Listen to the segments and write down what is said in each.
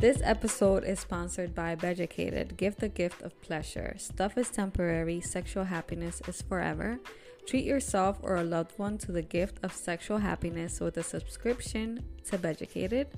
This episode is sponsored by Beducated. Give the gift of pleasure. Stuff is temporary, sexual happiness is forever. Treat yourself or a loved one to the gift of sexual happiness with a subscription to Beducated.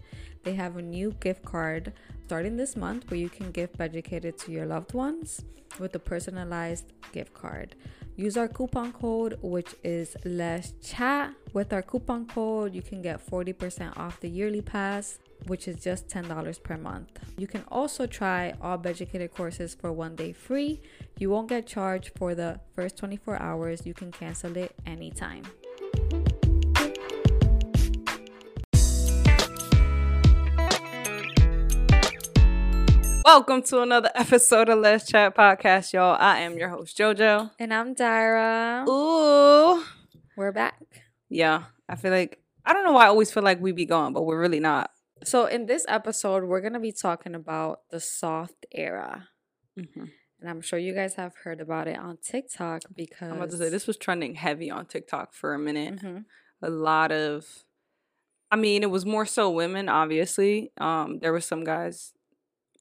They have a new gift card starting this month where you can give Beducated to your loved ones with a personalized gift card. Use our coupon code, which is Les Chat. With our coupon code, you can get 40% off the yearly pass which is just $10 per month. You can also try all Beducated courses for one day free. You won't get charged for the first 24 hours. You can cancel it anytime. Welcome to another episode of Les Chat Podcast, y'all. I am your host, JoJo. And I'm Dayra. Ooh. We're back. Yeah, I feel like, I don't know why I always feel like we be gone, but we're really not. So, in this episode, we're going to be talking about the soft era. Mm-hmm. And I'm sure you guys have heard about it on TikTok because. I'm about to say, this was trending heavy on TikTok for a minute. Mhm. A lot of, I mean, it was more so women, obviously. Um, There were some guys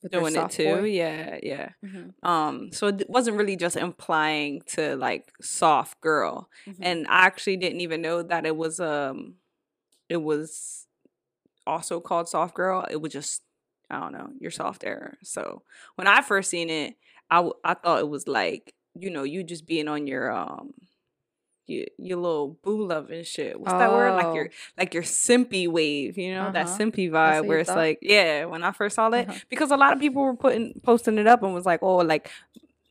With doing it too. boy. Yeah, yeah. Mhm. Um, so it wasn't really just implying to like soft girl. Mhm. and I actually didn't even know that it was um it was also called soft girl. It was just I don't know your soft era. So when I first seen it, I I thought it was like you know you just being on your um your, your little boo love and shit. What's that word? Like your Oh. like your simpy wave, you know that Uh-huh. simpy vibe where it's thought? like yeah. When I first saw that, Uh-huh. because a lot of people were putting posting it up and was like oh like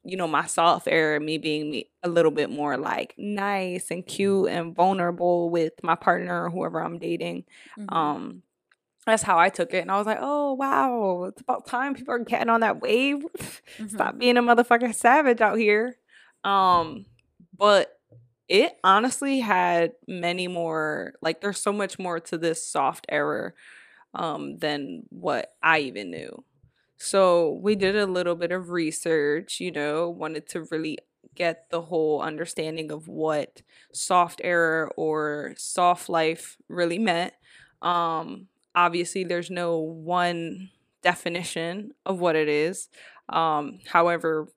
you know my soft era me being me a little bit more like nice and cute and vulnerable with my partner or whoever i'm dating Mhm. um that's how i took it and i was like oh wow it's about time people are getting on that wave Mhm. stop being a motherfucking savage out here um but it honestly had many more like there's so much more to this soft era um than what i even knew so we did a little bit of research, you know, wanted to really get the whole understanding of what soft era or soft life really meant. Um, obviously, there's no one definition of what it is. Um, however,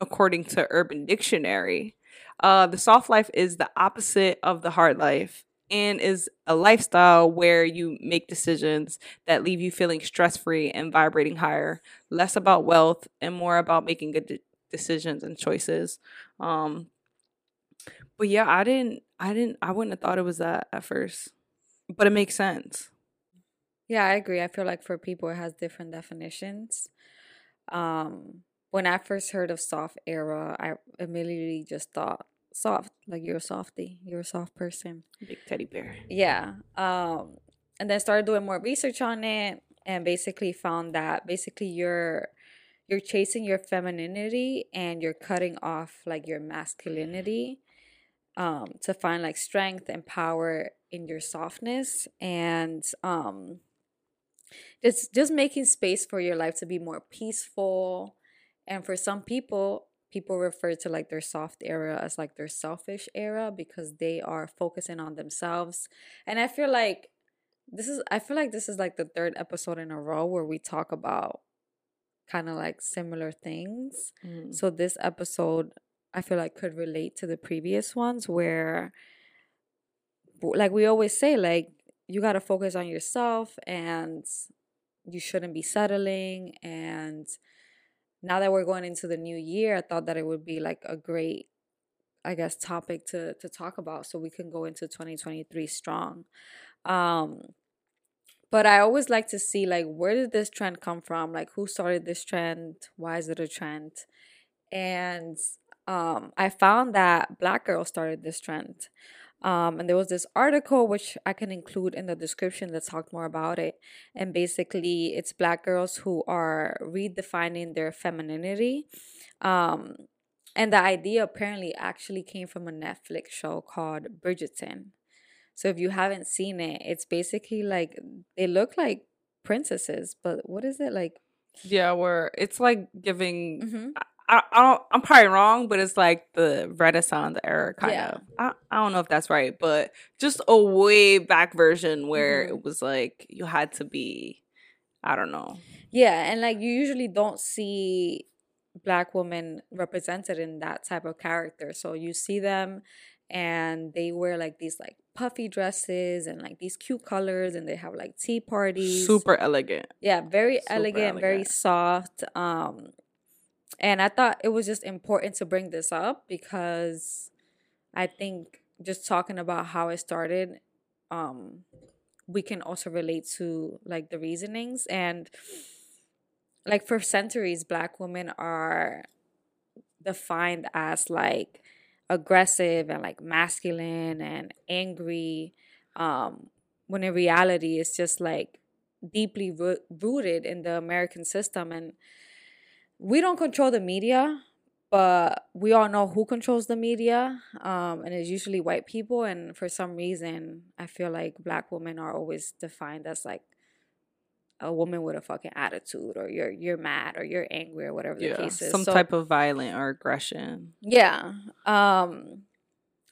according to Urban Dictionary, uh, the soft life is the opposite of the hard life and is a lifestyle where you make decisions that leave you feeling stress free and vibrating higher, less about wealth and more about making good de- decisions and choices. Um, but yeah, I didn't, I didn't, I wouldn't have thought it was that at first, but it makes sense. Yeah, I agree. I feel like for people it has different definitions. Um, when I first heard of soft era, I immediately just thought soft, like you're a softie, you're a soft person. Big teddy bear. Yeah. Um, and then started doing more research on it and basically found that basically you're you're chasing your femininity and you're cutting off like your masculinity um to find like strength and power in your softness and um it's just making space for your life to be more peaceful. And for some people people refer to like their soft era as like their selfish era because they are focusing on themselves. And i feel like this is i feel like this is like the third episode in a row where we talk about kind of like similar things. Mm. so this episode i feel like could relate to the previous ones where like we always say like you got to focus on yourself and you shouldn't be settling and now that we're going into the new year i thought that it would be like a great i guess topic to to talk about so we can go into 2023 strong. Um but i always like to see like where did this trend come from? Like who started this trend? Why is it a trend? And um i found that black girls started this trend Um, and there was this article which I can include in the description that talked more about it. And basically, it's black girls who are redefining their femininity. Um, and the idea apparently actually came from a Netflix show called Bridgerton. So if you haven't seen it, it's basically like they look like princesses, but what is it like? Yeah, where it's like giving. Mm-hmm. I, I don't, I'm probably wrong, but it's like the Renaissance era kind yeah. of. I, I don't know if that's right, but just a way back version where mm-hmm. it was like you had to be, I don't know. Yeah, and like you usually don't see black women represented in that type of character. So you see them and they wear like these like puffy dresses and like these cute colors and they have like tea parties super elegant yeah very elegant, elegant, very soft um and i thought it was just important to bring this up because i think just talking about how it started um we can also relate to like the reasonings. And like for centuries black women are defined as like aggressive and like masculine and angry. Um when in reality it's just like deeply ro- rooted in the american system. And we don't control the media but we all know who controls the media um, and it's usually white people and for some reason i feel like black women are always defined as like a woman with a fucking attitude or you're you're mad or you're angry or whatever yeah, the case is. Some so, type of violent or aggression. Yeah. Um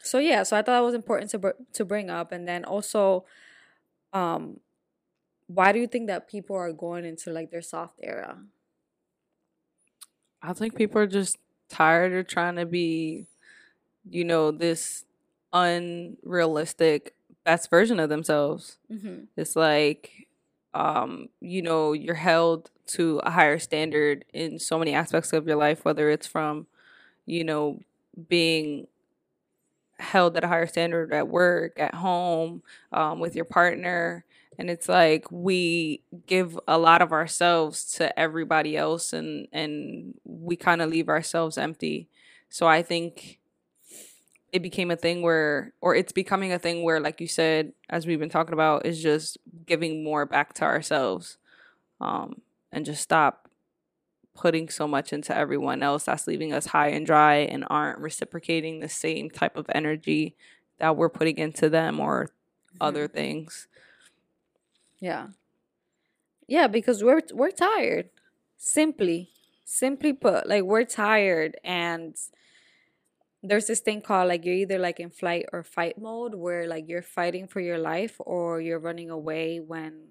so yeah, so I thought it was important to br- to bring up and then also um why do you think that people are going into like their soft era? I think people are just tired of trying to be you know this unrealistic best version of themselves. Mm-hmm. It's like um, you know, you're held to a higher standard in so many aspects of your life, whether it's from, you know, being held at a higher standard at work, at home, um, with your partner. And it's like we give a lot of ourselves to everybody else and, and we kind of leave ourselves empty. So I think it became a thing where or it's becoming a thing where like you said as we've been talking about is just giving more back to ourselves um and just stop putting so much into everyone else that's leaving us high and dry and aren't reciprocating the same type of energy that we're putting into them or mm-hmm. other things yeah. Yeah because we're we're tired. Simply simply put like we're tired and there's this thing called like you're either like in flight or fight mode where like you're fighting for your life or you're running away when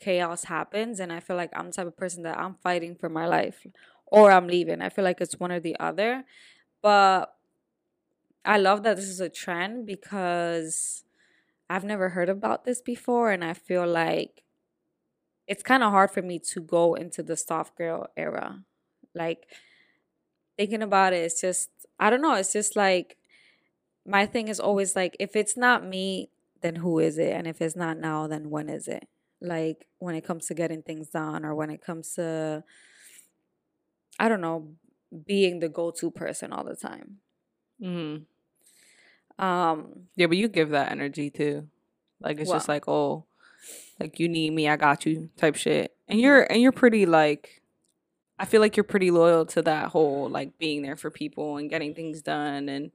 chaos happens and i feel like i'm the type of person that i'm fighting for my life or i'm leaving. I feel like it's one or the other but i love that this is a trend because i've never heard about this before and i feel like it's kind of hard for me to go into the soft girl era like thinking about it it's just I don't know. It's just like my thing is always like if it's not me, then who is it? And if it's not now, then when is it? Like when it comes to getting things done or when it comes to I don't know, being the go-to person all the time. Mhm. Um yeah, but you give that energy too. Like it's just like, "Oh, like you need me, I got you" type shit. And you're and you're pretty like I feel like you're pretty loyal to that whole like being there for people and getting things done and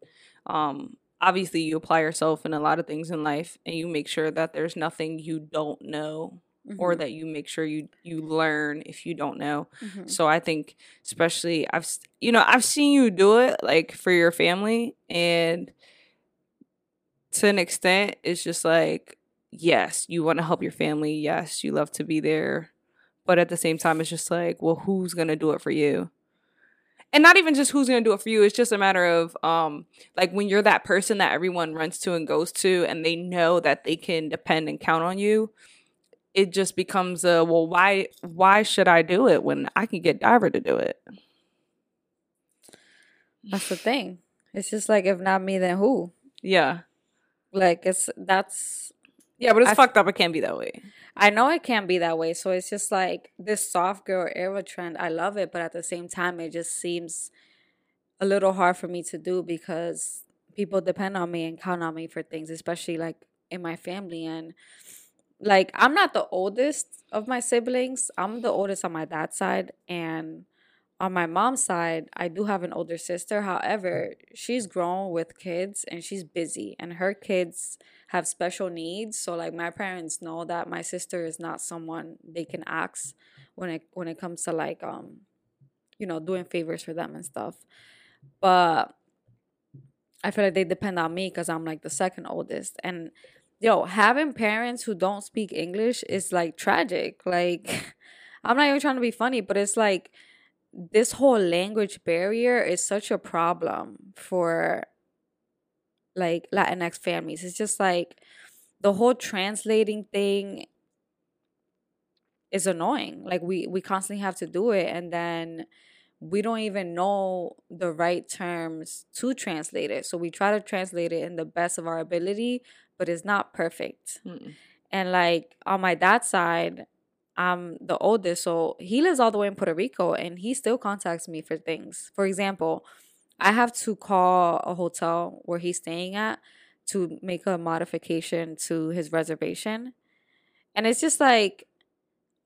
um obviously you apply yourself in a lot of things in life and you make sure that there's nothing you don't know mm-hmm. or that you make sure you you learn if you don't know. Mm-hmm. So I think especially I've you know, I've seen you do it like for your family and to an extent it's just like yes, you want to help your family. Yes, you love to be there but at the same time, it's just like, well, who's gonna do it for you? And not even just who's gonna do it for you. It's just a matter of um, like when you're that person that everyone runs to and goes to, and they know that they can depend and count on you. It just becomes a well, why why should I do it when I can get Dayra to do it? That's the thing. It's just like if not me, then who? Yeah. Like it's that's yeah, but it's I, fucked up. It can't be that way. I know it can't be that way. So it's just like this soft girl era trend. I love it, but at the same time, it just seems a little hard for me to do because people depend on me and count on me for things, especially like in my family and like I'm not the oldest of my siblings. I'm the oldest on my dad's side and on my mom's side, I do have an older sister. However, she's grown with kids and she's busy and her kids have special needs. So like my parents know that my sister is not someone they can ask when it when it comes to like um you know, doing favors for them and stuff. But I feel like they depend on me because I'm like the second oldest. And yo, having parents who don't speak English is like tragic. Like, I'm not even trying to be funny, but it's like this whole language barrier is such a problem for like Latinx families. It's just like the whole translating thing is annoying. Like we we constantly have to do it and then we don't even know the right terms to translate it. So we try to translate it in the best of our ability, but it's not perfect. Mm-mm. And like on my dad's side, I'm the oldest, so he lives all the way in Puerto Rico and he still contacts me for things. For example, I have to call a hotel where he's staying at to make a modification to his reservation. And it's just like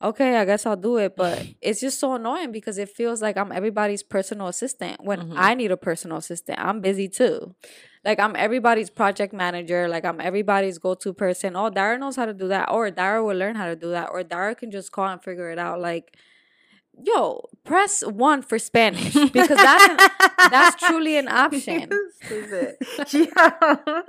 okay, I guess I'll do it. But it's just so annoying because it feels like I'm everybody's personal assistant when mm-hmm. I need a personal assistant. I'm busy too. Like I'm everybody's project manager. Like I'm everybody's go-to person. Oh, Dayra knows how to do that, or Dayra will learn how to do that, or Dayra can just call and figure it out. Like, yo, press one for Spanish because that's an, that's truly an option. yeah.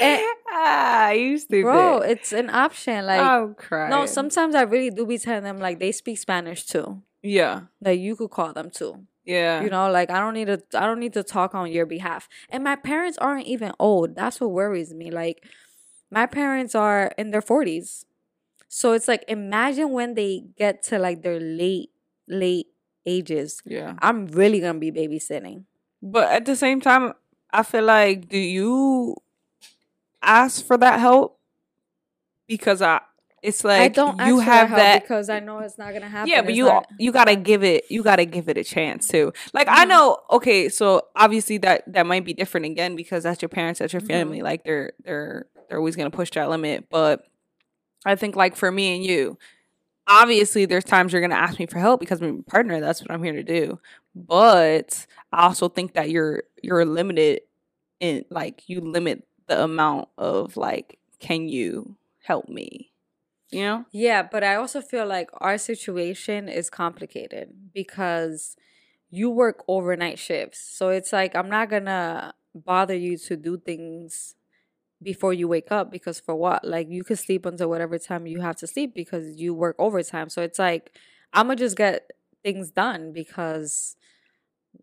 And, ah, you stupid. Bro, it's an option. Like, I'm crying. No, sometimes I really do be telling them like they speak Spanish too. Yeah. Like you could call them too. Yeah. You know, like I don't need to I don't need to talk on your behalf. And my parents aren't even old. That's what worries me. Like my parents are in their 40s. So it's like imagine when they get to like their late late ages. Yeah. I'm really going to be babysitting. But at the same time, I feel like do you ask for that help because I it's like I don't you have that because I know it's not gonna happen. Yeah, but you you gotta give it you gotta give it a chance too. Like mm-hmm. I know, okay, so obviously that that might be different again because that's your parents, that's your family. Mm-hmm. Like they're they're they're always gonna push that limit. But I think like for me and you, obviously there's times you're gonna ask me for help because I'm your partner. That's what I'm here to do. But I also think that you're you're limited in like you limit the amount of like, can you help me? You know? Yeah, but I also feel like our situation is complicated because you work overnight shifts. So it's like I'm not gonna bother you to do things before you wake up because for what? Like you could sleep until whatever time you have to sleep because you work overtime. So it's like I'm gonna just get things done because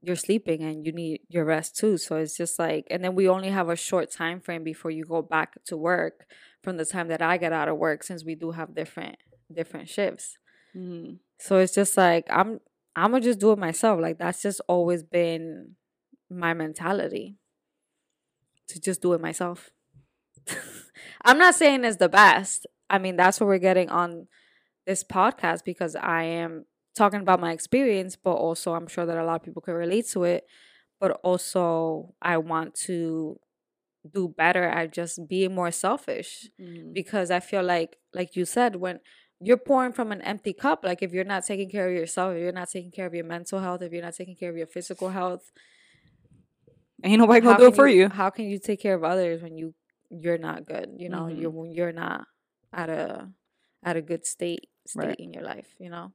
you're sleeping and you need your rest too so it's just like and then we only have a short time frame before you go back to work from the time that i get out of work since we do have different different shifts. Mm-hmm. so it's just like i'm i'm gonna just do it myself like that's just always been my mentality to just do it myself. I'm not saying it's the best. I mean that's what we're getting on this podcast because i am talking about my experience, but also I'm sure that a lot of people can relate to it. But also, I want to do better at just being more selfish mm-hmm. because I feel like, like you said, when you're pouring from an empty cup, like if you're not taking care of yourself, if you're not taking care of your mental health, if you're not taking care of your physical health, ain't nobody gonna do it for you, you, How can you take care of others when you you're not good? You know, mm-hmm. you're when you're not at a at a good state state right. in your life. You know.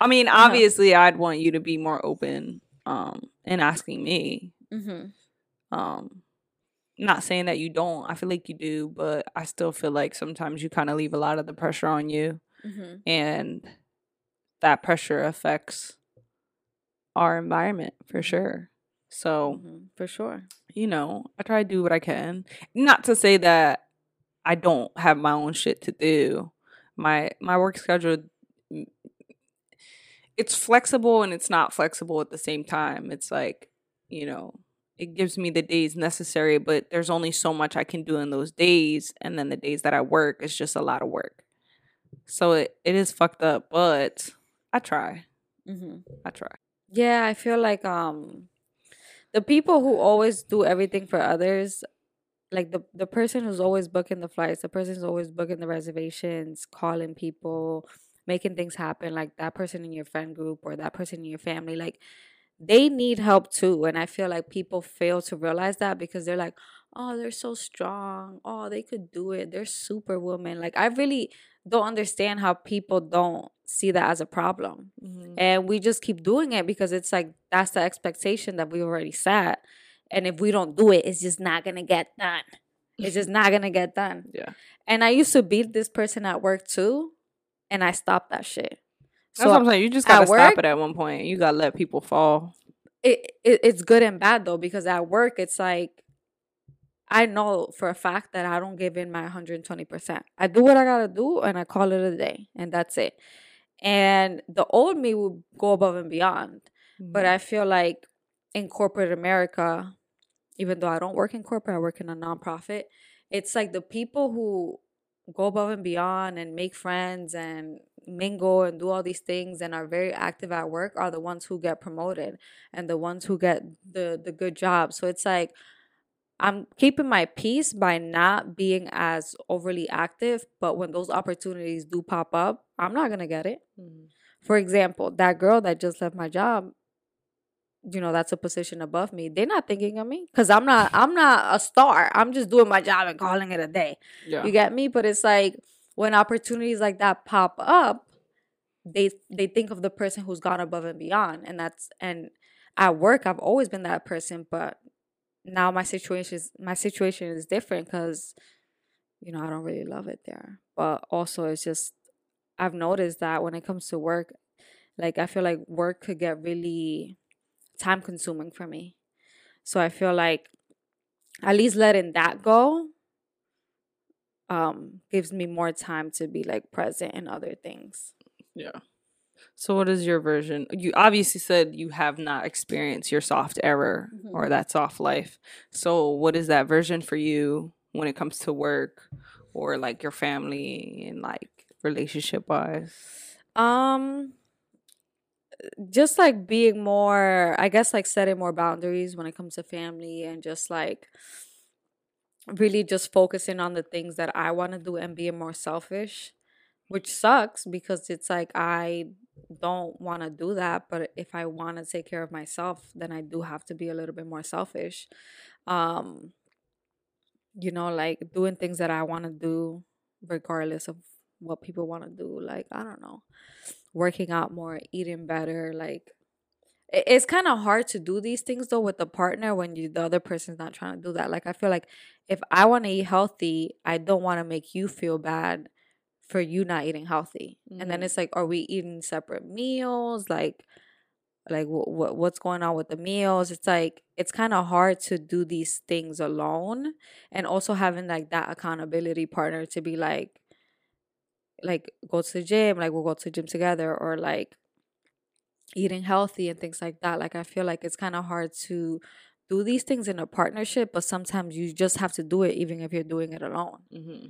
I mean, uh-huh. obviously, I'd want you to be more open um in asking me. Mm-hmm. Um, not saying that you don't. I feel like you do, but I still feel like sometimes you kind of leave a lot of the pressure on you, mm-hmm. and that pressure affects our environment for sure. So, mm-hmm. for sure, you know, I try to do what I can. Not to say that I don't have my own shit to do. My my work schedule it's flexible and it's not flexible at the same time. It's like, you know, it gives me the days necessary, but there's only so much I can do in those days. And then the days that I work, it's just a lot of work. So it, it is fucked up, but I try. Mm-hmm. I try. Yeah, I feel like um the people who always do everything for others like the the person who's always booking the flights the person who's always booking the reservations calling people making things happen like that person in your friend group or that person in your family like they need help too and i feel like people fail to realize that because they're like oh they're so strong. Oh they could do it. They're superwoman. Like i really don't understand how people don't see that as a problem mm-hmm. and we just keep doing it because it's like that's the expectation that we already set and if we don't do it it's just not gonna get done. It's just not gonna get done. Yeah. And i used to beat this person at work too and i stopped that shit so That's what I'm saying. You just gotta stop it at one point. You gotta let people fall. It, it it's good and bad though because at work it's like I know for a fact that I don't give in my 120%. I do what I gotta do and I call it a day and that's it. And the old me would go above and beyond. Mm-hmm. But I feel like in corporate America, even though I don't work in corporate, I work in a nonprofit. It's like the people who go above and beyond and make friends and mingle and do all these things and are very active at work are the ones who get promoted and the ones who get the the good job. So it's like I'm keeping my peace by not being as overly active, but when those opportunities do pop up, I'm not going to get it. Mm-hmm. For example, that girl that just left my job, you know that's a position above me they're not thinking of me because i'm not i'm not a star. I'm just doing my job and calling it a day. Yeah. you get me? But it's like when opportunities like that pop up they they think of the person who's gone above and beyond and that's and at work i've always been that person but now my situation is my situation is different because you know i don't really love it there. But also it's just i've noticed that when it comes to work like i feel like work could get really time consuming for me. So I feel like at least letting that go um gives me more time to be like present in other things. Yeah. So what is your version? You obviously said you have not experienced your soft era mm-hmm. or that soft life. So what is that version for you when it comes to work or like your family and like relationship wise? Um just like being more i guess like setting more boundaries when it comes to family and just like really just focusing on the things that i want to do and being more selfish which sucks because it's like i don't want to do that but if i want to take care of myself then i do have to be a little bit more selfish. Um you know like doing things that i want to do regardless of what people want to do like i don't know working out more, eating better. Like it's kind of hard to do these things though with a partner when you the other person's not trying to do that. Like I feel like if I want to eat healthy, I don't want to make you feel bad for you not eating healthy. Mm-hmm. And then mm-hmm. it's like, are we eating separate meals? Like, like what, what what's going on with the meals? It's like it's kind of hard to do these things alone, and also having like that accountability partner to be like, like go to the gym, like we'll go to the gym together, or like eating healthy and things like that. Like I feel like it's kind of hard to do these things in a partnership, but sometimes you just have to do it even if you're doing it alone. Mm-hmm.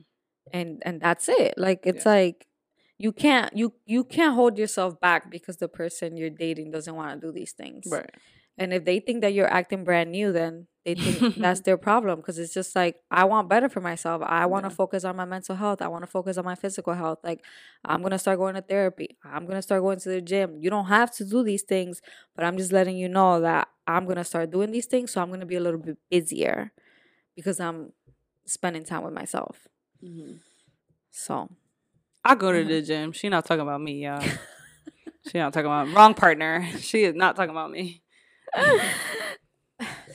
And and that's it. Like it's yeah. like you can't you you can't hold yourself back because the person you're dating doesn't want to do these things. Right. And if they think that you're acting brand new, then they think that's their problem because it's just like I want better for myself. I want to yeah. focus on my mental health. I want to focus on my physical health. Like I'm gonna start going to therapy. I'm gonna start going to the gym. You don't have to do these things, but I'm just letting you know that I'm gonna start doing these things. So I'm gonna be a little bit busier because I'm spending time with myself. Mm-hmm. So I go to the gym. She not talking about me, y'all. she not talking about wrong partner. She is not talking about me.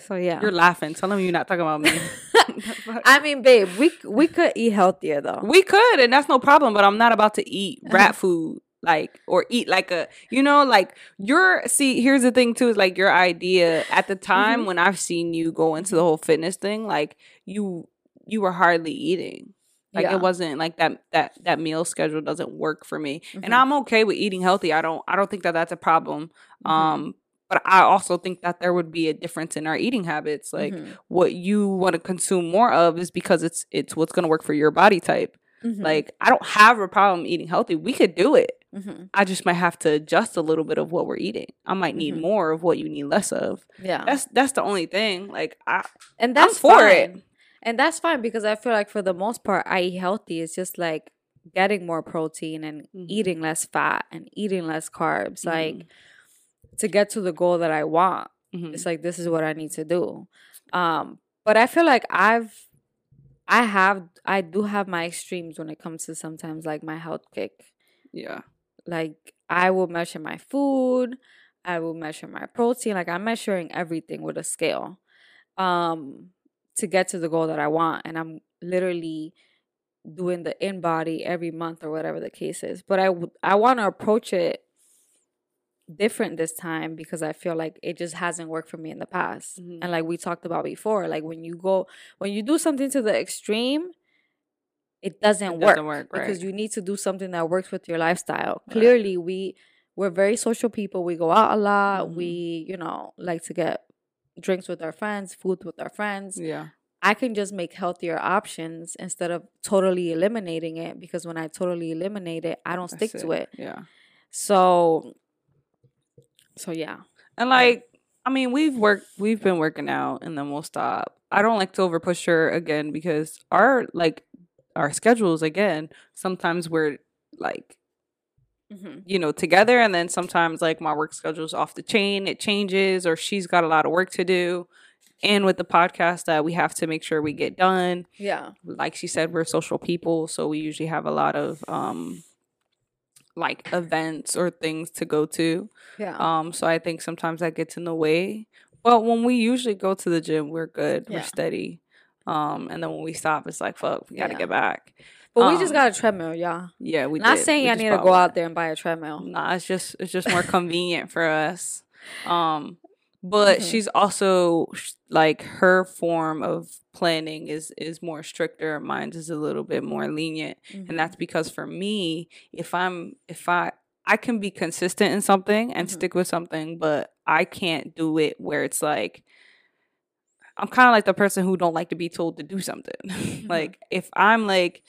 So yeah, you're laughing. Tell them you're not talking about me. I mean, babe, we we could eat healthier though. We could, and that's no problem. But I'm not about to eat rat food like or eat like a you know like your see here's the thing too is like your idea at the time mm-hmm. when i've seen you go into the whole fitness thing like you you were hardly eating like yeah. it wasn't like that that that meal schedule doesn't work for me mm-hmm. and i'm okay with eating healthy i don't i don't think that that's a problem mm-hmm. um but I also think that there would be a difference in our eating habits. Like mm-hmm. what you want to consume more of is because it's it's what's going to work for your body type. Mm-hmm. Like I don't have a problem eating healthy. We could do it. Mhm. I just might have to adjust a little bit of what we're eating. I might need Mhm. more of what you need less of. Yeah. That's that's the only thing. Like I and that's for fine. it. And that's fine because I feel like for the most part I eat healthy. It's just like getting more protein and Mhm. eating less fat and eating less carbs. Like Mhm. To get to the goal that I want. Mhm. It's like this is what I need to do. Um, but I feel like I've I have I do have my extremes when it comes to sometimes like my health kick. yeah. Like I will measure my food, I will measure my protein. Like I'm measuring everything with a scale. Um to get to the goal that I want. And I'm literally doing the InBody every month or whatever the case is. But I I want to approach it different this time because I feel like it just hasn't worked for me in the past. Mhm. And like we talked about before, like when you go when you do something to the extreme, it doesn't, It work, doesn't work, because right. you need to do something that works with your lifestyle. Right. Clearly, we we're very social people. We go out a lot. Mhm. We, you know, like to get drinks with our friends, food with our friends. Yeah. I can just make healthier options instead of totally eliminating it because when I totally eliminate it, I don't stick to it. Yeah. So so yeah. And like, I mean, we've worked, we've been working out, and then we'll stop. I don't like to over push her again because our like our schedules again. Sometimes we're like Mm-hmm. you know together, and then sometimes like my work schedule's off the chain. It changes, or she's got a lot of work to do. And with the podcast that we have to make sure we get done. Yeah. Like she said, we're social people, so we usually have a lot of um like events or things to go to. Yeah. Um, so I think sometimes that gets in the way. But when we usually go to the gym, we're good, Yeah. we're steady. Um, and then when we stop, it's like fuck, we gotta Yeah. get back. but we just um, got a treadmill, y'all. Yeah, we Not did. saying I need to go out there and buy a treadmill. Nah, it's just it's just more convenient for us. Um, but Mhm. she's also like her form of planning is is more stricter. Mine's is a little bit more lenient, Mhm. and that's because for me, if I'm if I I can be consistent in something and Mhm. stick with something, but I can't do it where it's like I'm kind of like the person who don't like to be told to do something. like if I'm like,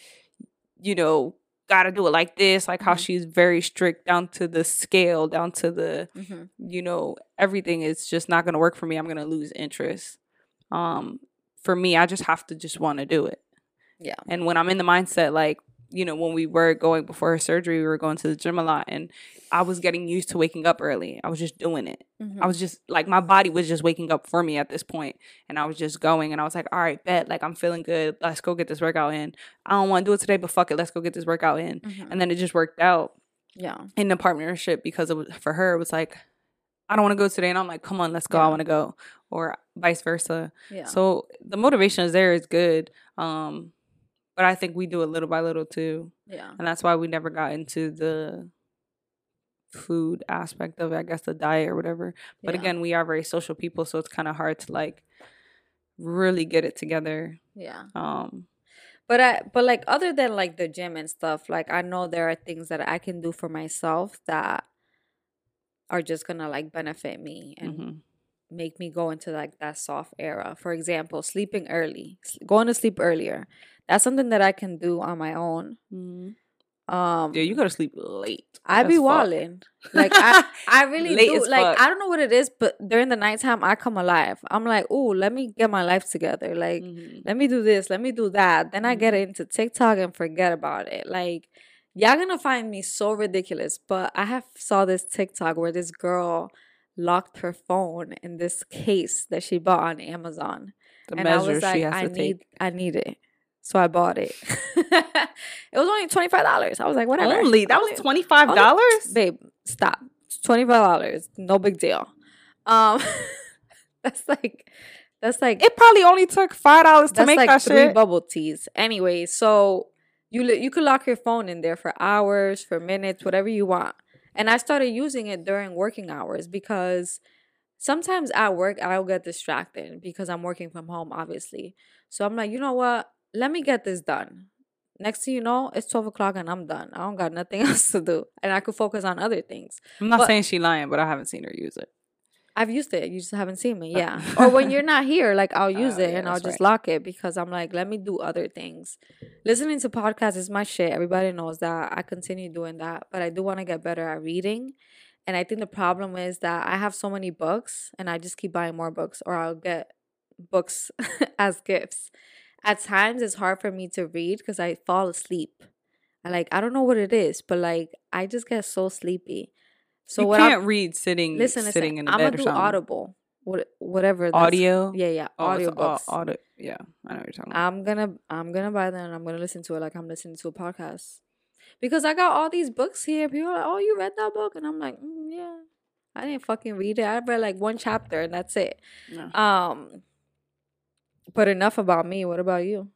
you know, got to do it like this, like how Mhm. she's very strict down to the scale, down to the, Mhm. you know, everything is just not going to work for me. I'm going to lose interest. Um, for me, I just have to just want to do it. Yeah. And when I'm in the mindset, like, you know, when we were going before her surgery, we were going to the gym a lot and I was getting used to waking up early. I was just doing it. Mhm. I was just like, my body was just waking up for me at this point, And I was just going and I was like, all right, bet, like, I'm feeling good. Let's go get this workout in. I don't want to do it today, but fuck it. Let's go get this workout in. Mhm. And then it just worked out yeah. in the partnership because it was for her, it was like, I don't want to go today. And I'm like, come on, let's go. I want to go. Or vice versa. Yeah. So the motivation is there is good. Um, but I think we do it little by little too. yeah. And that's why we never got into the food aspect of it, I guess the diet or whatever. But Yeah. again, we are very social people, so it's kind of hard to like really get it together. Yeah. Um, But I but like other than like the gym and stuff, like I know there are things that I can do for myself that are just gonna like benefit me and mhm. Make me go into like that soft era. For example, sleeping early, going to sleep earlier. That's something that I can do on my own. Um Yeah, you go to sleep late. I be walling. Like I, I really Late do. as Like fuck. I don't know what it is, but during the nighttime I come alive. I'm like, oh, let me get my life together. Like Mhm. let me do this, let me do that. Then I get Mm-hmm. into TikTok and forget about it. Like y'all gonna find me so ridiculous. But I have saw this TikTok where this girl locked her phone in this case that she bought on Amazon. The and I was like, she has I to need take. I need it. So I bought it. it was only twenty five dollars. I was like, whatever. Only that Only- was twenty five dollars. babe stop twenty five dollars no big deal um that's like that's like It probably only took five dollars to make like that three shit. bubble teas anyway so you you could lock your phone in there for hours for minutes whatever you want and i started using it during working hours because sometimes at work i'll get distracted because i'm working from home obviously. So i'm like you know what? Let me get this done. Next thing you know it's 12 o'clock and i'm done. I don't got nothing else to do and i could focus on other things. I'm not but- saying she lying, but I haven't seen her use it. I've used it. You just haven't seen me. Uh, yeah. or when you're not here, like I'll oh, use Oh, it yeah, and I'll just right. lock it because I'm like, let me do other things. Listening to podcasts is my shit. Everybody knows that. I continue doing that, but I do want to get better at reading. And I think the problem is that I have so many books and I just keep buying more books or I'll get books as gifts. At times it's hard for me to read because I fall asleep. I like I don't know what it is, but like I just get so sleepy. So you what can't I'm, read sitting listen, sitting listen. in the I'm bed gonna or do something. Audible, what whatever. Audio. Yeah, yeah, Oh, it's audiobooks. au- audio. Yeah, I know what you're talking about. I'm gonna I'm gonna buy them and I'm gonna listen to it like I'm listening to a podcast. Because I got all these books here. People are like, "Oh, you read that book?" And I'm like, mm, "Yeah, I didn't fucking read it. I read like one chapter and that's it." No. Um, but enough about me. What about you?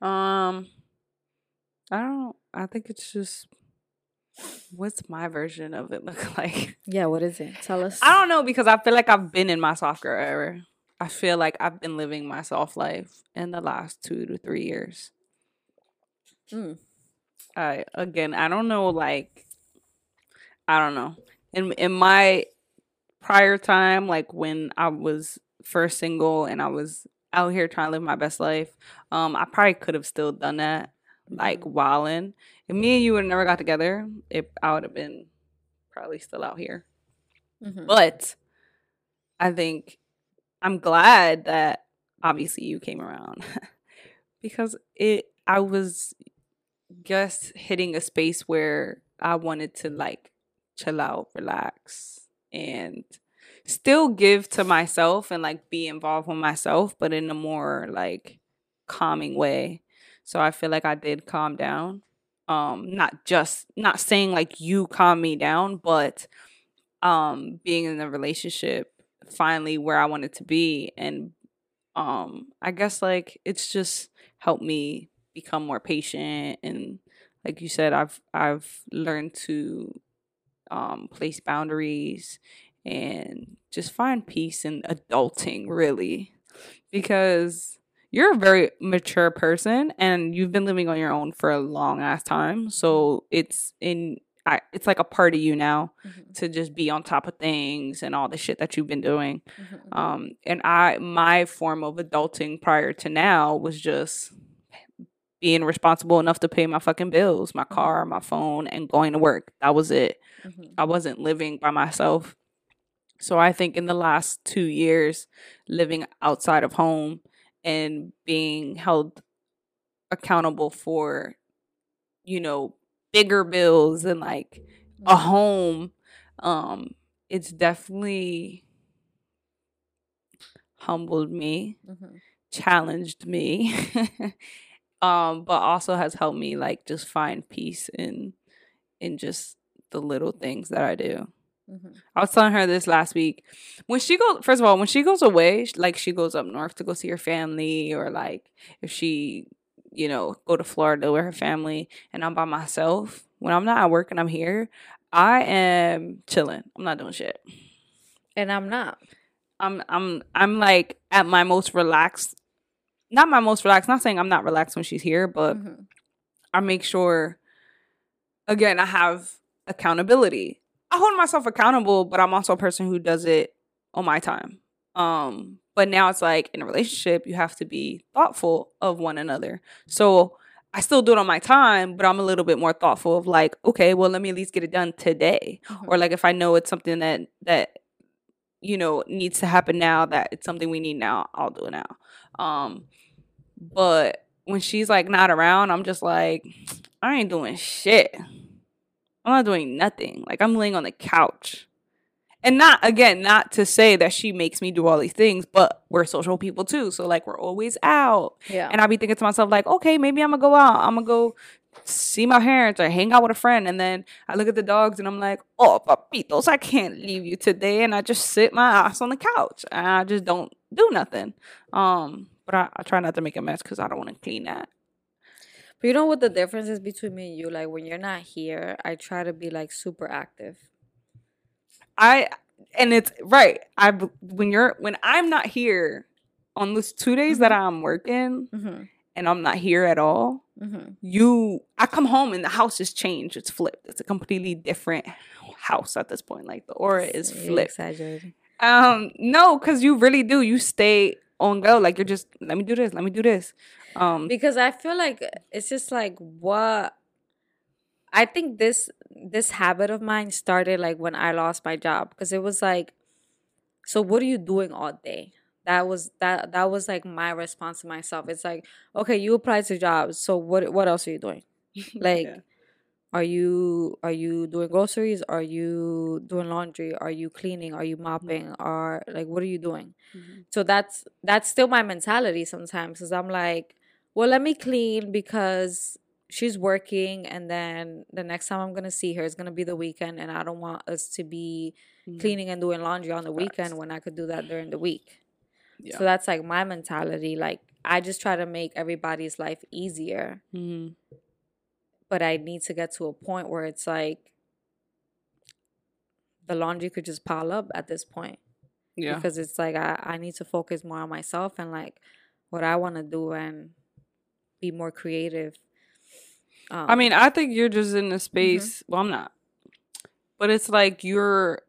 Um, I don't. I think it's just. What's my version of it look like? Yeah, what is it? Tell us. I don't know because I feel like I've been in my soft girl era. I feel like I've been living my soft life in the last two to three years. Mm. I again, I don't know. Like, I don't know. In in my prior time, like when I was first single and I was out here trying to live my best life, um, I probably could have still done that, like Mm-hmm. wilding. If me and you would have never got together, it I would have been probably still out here. Mhm. But I think I'm glad that obviously you came around because it I was just hitting a space where I wanted to like chill out, relax, and still give to myself and like be involved with myself, but in a more like calming way. So I feel like I did calm down. Um, not just not saying like you calm me down, but um being in a relationship finally where I wanted to be and um I guess like it's just helped me become more patient and like you said I've I've learned to um place boundaries and just find peace in adulting really because you're a very mature person and you've been living on your own for a long ass time so it's in I, it's like a part of you now Mhm. to just be on top of things and all the shit that you've been doing Mhm. um and i my form of adulting prior to now was just being responsible enough to pay my fucking bills my car my phone and going to work that was it Mhm. i wasn't living by myself so i think in the last 2 years living outside of home and being held accountable for you know bigger bills and like a home um it's definitely humbled me Mhm. challenged me um but also has helped me like just find peace in in just the little things that i do Mhm. I was telling her this last week. When she goes, first of all, when she goes away, like she goes up north to go see her family, or like if she, you know, go to Florida with her family, and I'm by myself. When I'm not at work and I'm here, I am chilling. I'm not doing shit. And I'm not. I'm I'm I'm like at my most relaxed. Not my most relaxed. Not saying I'm not relaxed when she's here, but Mhm. I make sure again I have accountability. I hold myself accountable, but I'm also a person who does it on my time. Um but now it's like in a relationship you have to be thoughtful of one another. So I still do it on my time, but I'm a little bit more thoughtful of like, okay, well let me at least get it done today. Mhm. Or like if I know it's something that that you know needs to happen now that it's something we need now, I'll do it now. Um but when she's like not around, I'm just like, I ain't doing shit. I'm not doing nothing. Like I'm laying on the couch. And not again, not to say that she makes me do all these things, but we're social people too. So like we're always out. yeah. And I'll be thinking to myself, like, okay, maybe I'm gonna go out. I'm gonna go see my parents or hang out with a friend. And then I look at the dogs and I'm like, oh, papitos, I can't leave you today. And I just sit my ass on the couch and I just don't do nothing. Um, but I, I try not to make a mess because I don't want to clean that. But you know what the difference is between me and you? Like when you're not here, I try to be like super active. I and it's right. I when you're when I'm not here on those two days that I'm working Mm-hmm. and I'm not here at all, Mm-hmm. you I come home and the house is changed. It's flipped. It's a completely different house at this point. Like the aura is flipped. Exaggerating. Um, no, because you really do. You stay on go. Like you're just let me do this, let me do this. Um, because I feel like it's just like what I think this this habit of mine started like when I lost my job because it was like, so what are you doing all day? That was that that was like my response to myself. It's like, okay, you applied to jobs, so what what else are you doing? Like, yeah. are you are you doing groceries? Are you doing laundry? Are you cleaning? Are you mopping? Are like what are you doing? Mhm. So that's that's still my mentality sometimes because I'm like, well, let me clean because she's working, and then the next time I'm gonna see her is gonna be the weekend, and I don't want us to be Mhm. cleaning and doing laundry on the weekend when I could do that during the week. Yeah. So that's like my mentality. Like I just try to make everybody's life easier, Mhm. but I need to get to a point where it's like the laundry could just pile up at this point. Yeah. because it's like I, I need to focus more on myself and like what I want to do and be more creative. Um, I mean, I think you're just in a space. Well, I'm not, but it's like you're,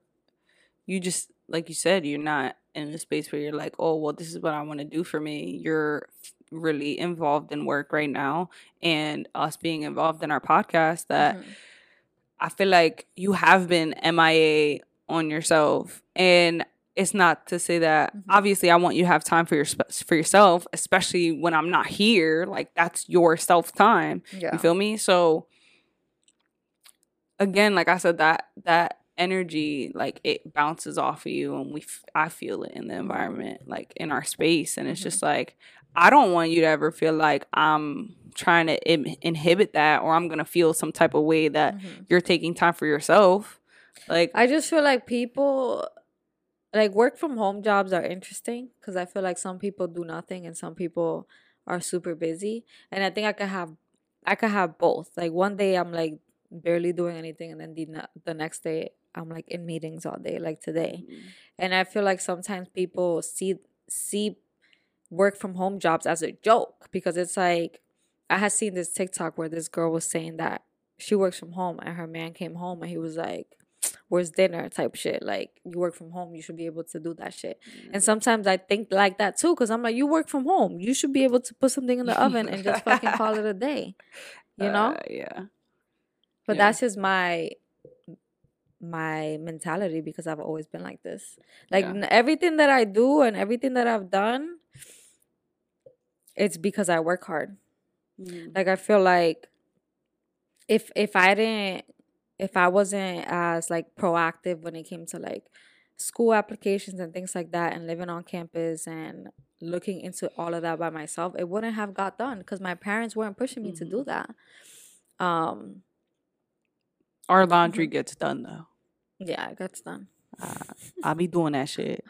you just like you said, you're not in a space where you're like, oh, well, this is what I want to do for me. You're really involved in work right now, and us being involved in our podcast. That mhm. I feel like you have been MIA on yourself, and it's not to say that. Mhm. Obviously, I want you to have time for your for yourself, especially when I'm not here. Like that's your self time. yeah, You feel me? So again, like I said, that that energy like it bounces off of you, and we f- I feel it in the environment, like in our space, and it's Mhm. just like I don't want you to ever feel like I'm trying to Im- inhibit that, or I'm gonna feel some type of way that Mhm. you're taking time for yourself. Like I just feel like people like work from home jobs are interesting because I feel like some people do nothing and some people are super busy, and I think I could have I could have both. Like one day I'm like barely doing anything, and then the the next day I'm like in meetings all day, like today. Mm-hmm. And I feel like sometimes people see see work from home jobs as a joke because it's like I had seen this TikTok where this girl was saying that she works from home and her man came home and he was like, Where's dinner? type shit. Like, you work from home, you should be able to do that shit. And sometimes I think like that too, because I'm like, you work from home. You should be able to put something in the oven and just fucking call it a day. You know? Uh, yeah. But Yeah. that's just my my mentality because I've always been like this. Like Yeah. everything that I do and everything that I've done, it's because I work hard. Mm. Like I feel like if if I didn't if I wasn't as like proactive when it came to like school applications and things like that and living on campus and looking into all of that by myself, it wouldn't have got done because my parents weren't pushing me to do that. Um Our laundry gets done though. yeah, it gets done. I'll be doing that shit.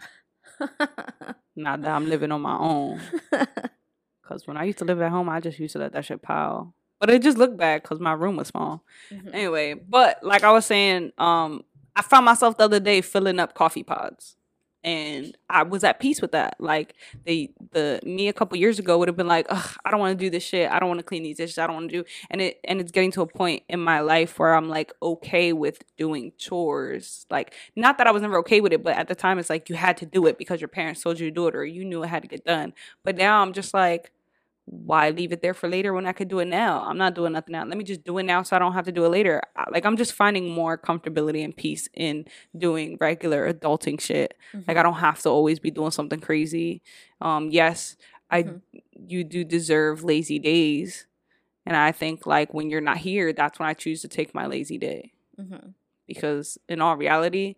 Not that I'm living on my own. Cause when I used to live at home, I just used to let that shit pile. But it just looked bad because my room was small. Mhm. Anyway, but like I was saying, um, I found myself the other day filling up coffee pods. And I was at peace with that. Like the the me a couple years ago would have been like, Ugh, I don't want to do this shit. I don't want to clean these dishes. I don't want to do and it and it's getting to a point in my life where I'm like okay with doing chores. Like not that I was never okay with it, but at the time it's like you had to do it because your parents told you to do it or you knew it had to get done. But now I'm just like, why leave it there for later when I could do it now? I'm not doing nothing now. Let me just do it now so I don't have to do it later. Like I'm just finding more comfortability and peace in doing regular adulting shit. Like I don't have to always be doing something crazy. Um yes, I Mhm. you do deserve lazy days. And I think like when you're not here, that's when I choose to take my lazy day Mhm. because in all reality,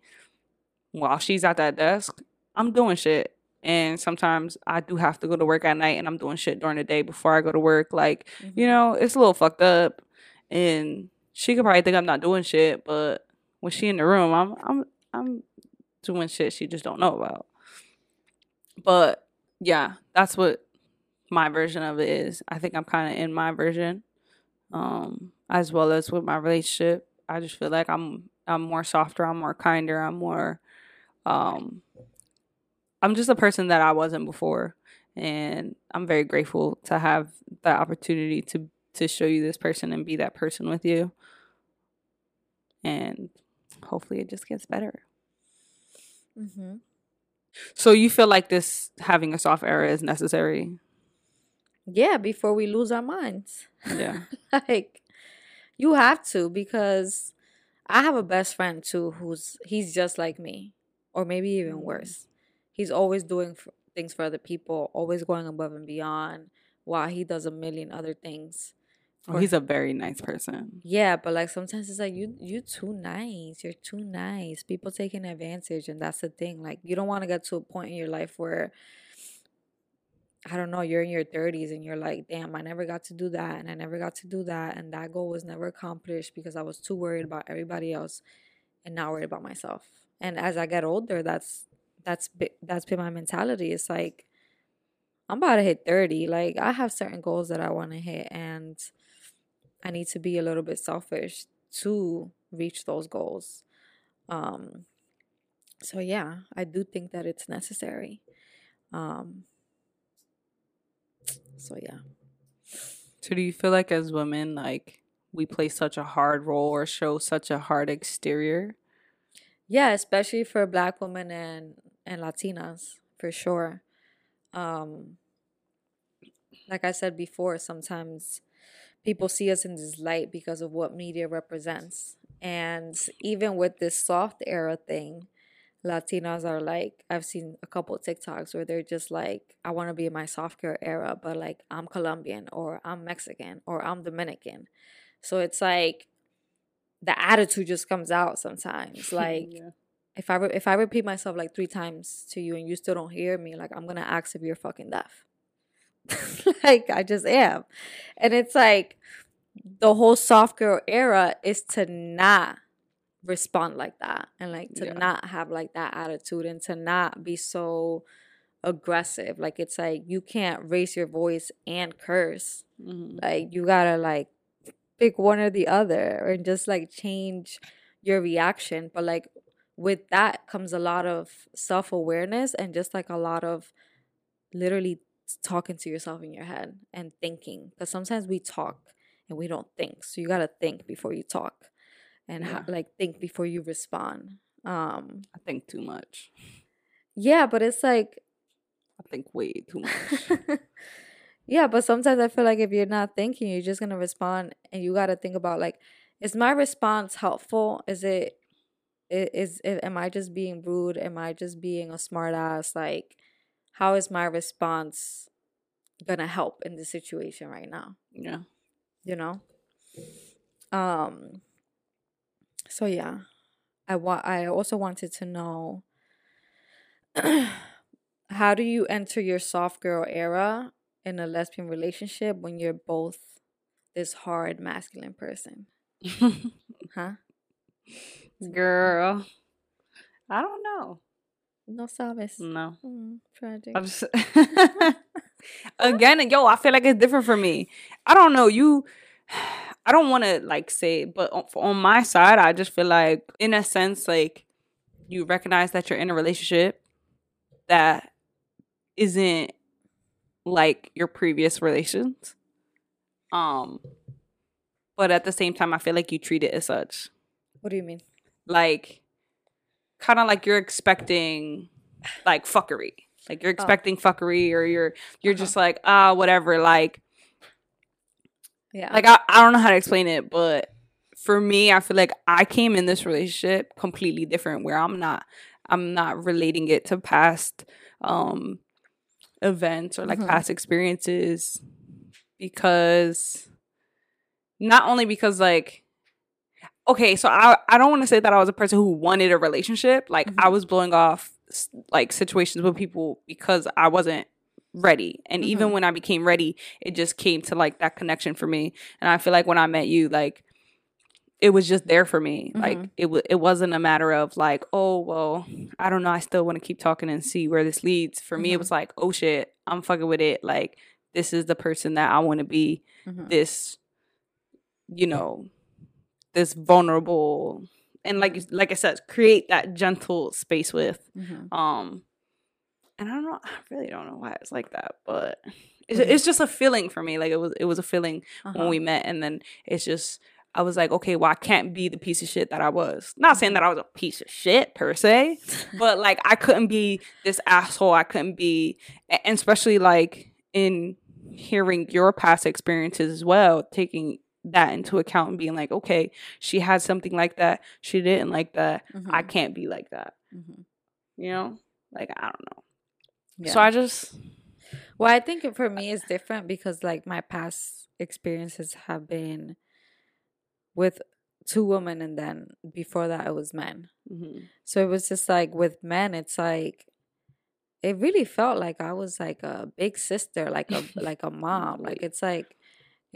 while she's at that desk, I'm doing shit. And sometimes I do have to go to work at night and I'm doing shit during the day before I go to work. Like, you Mhm. know, it's a little fucked up. And she could probably think I'm not doing shit, but when she in the room, I'm I'm I'm doing shit she just don't know about. But yeah, that's what my version of it is. I think I'm kind of in my version, um, as well as with my relationship. I just feel like I'm I'm more softer. I'm more kinder. I'm more, um, I'm just a person that I wasn't before, and I'm very grateful to have the opportunity to to show you this person and be that person with you. And hopefully, it just gets better. Mm-hmm. So you feel like this having a soft era is necessary? Yeah, before we lose our minds. Yeah. like you have to because I have a best friend too who's he's just like me or maybe even worse. He's always doing f- things for other people, always going above and beyond while he does a million other things. Oh, he's a very nice person. Yeah, but like sometimes it's like you you too nice. You're too nice. People taking advantage and that's the thing. Like you don't want to get to a point in your life where I don't know, you're in your 30s and you're like, damn, I never got to do that and I never got to do that and that goal was never accomplished because I was too worried about everybody else and not worried about myself. And as I get older, that's that's bi- that's been my mentality. It's like I'm about to hit 30. Like I have certain goals that I want to hit and I need to be a little bit selfish to reach those goals. Um so yeah, I do think that it's necessary. Um so yeah. So do you feel like as women, like we play such a hard role or show such a hard exterior? Yeah, especially for a black women and and Latinas, for sure. Um like I said before, sometimes people see us in this light because of what media represents. And even with this soft era thing, Latinas are like, I've seen a couple of TikToks where they're just like, I want to be in my soft care era, but like I'm Colombian or I'm Mexican or I'm Dominican. So it's like the attitude just comes out sometimes. Like Yeah. If I re- if I repeat myself like three times to you and you still don't hear me, like I'm gonna ask if you're fucking deaf. like I just am, and it's like the whole soft girl era is to not respond like that and like to Yeah. not have like that attitude and to not be so aggressive. Like it's like you can't raise your voice and curse. Mhm. Like you gotta like pick one or the other and just like change your reaction. But like with that comes a lot of self awareness and just like a lot of literally talking to yourself in your head and thinking. Because sometimes we talk and we don't think. So you gotta think before you talk and ha- like think before you respond. Um I think too much. yeah, but it's like I think way too much. yeah, but sometimes I feel like if you're not thinking, you're just gonna respond, and you got to think about like, is my response helpful? Is it, i- is, am I just being rude? Am I just being a smart ass? Like, how is my response gonna help in this situation right now? yeah. You know. Um. So yeah, I want. I also wanted to know. How do you enter your soft girl era in a lesbian relationship when you're both this hard masculine person? Huh? Girl. I don't know. No sabes. No. Mm, tragic. I'm just again, yo, I feel like it's different for me. I don't know. You, I don't want to like say, but on, on my side, I just feel like, in a sense, like you recognize that you're in a relationship that isn't like your previous relations. Um, but at the same time, I feel like you treat it as such What do you mean? Like kind of like you're expecting like fuckery like you're expecting fuckery or you're you're Uh-huh. just like ah whatever like Yeah. like I, I don't know how to explain it but for me i feel like i came in this relationship completely different where i'm not i'm not relating it to past um events or like Mhm. past experiences because not only because like okay so i i don't want to say that i was a person who wanted a relationship like i Mhm. was blowing off like situations with people because i wasn't ready and even Mhm. when i became ready it just came to like that connection for me and i feel like when i met you like it was just there for me like Mhm. it w- it wasn't a matter of like oh well i don't know i still want to keep talking and see where this leads for me it Mhm. was like oh shit i'm fucking with it like this is the person that i want to be Mhm. this you know this vulnerable and like like i said create that gentle space with Mhm. um and i don't know i really don't know why it's like that but it's, Mhm. it's just a feeling for me like it was it was a feeling when Uh-huh. we met and then it's just I was like, okay, well, I can't be the piece of shit that I was. Not saying that I was a piece of shit per se, but like I couldn't be this asshole. I couldn't be, and especially like in hearing your past experiences as well, taking that into account and being like, okay, she had something like that. She didn't like that. Mm-hmm. I can't be like that. You know? Like, I don't know. Yeah. So I just, well, I think for me it's different because like my past experiences have been with two women and then before that it was men. mhm. So it was just like with men, it's like it really felt like I was like a big sister, like a like a mom. Like it's like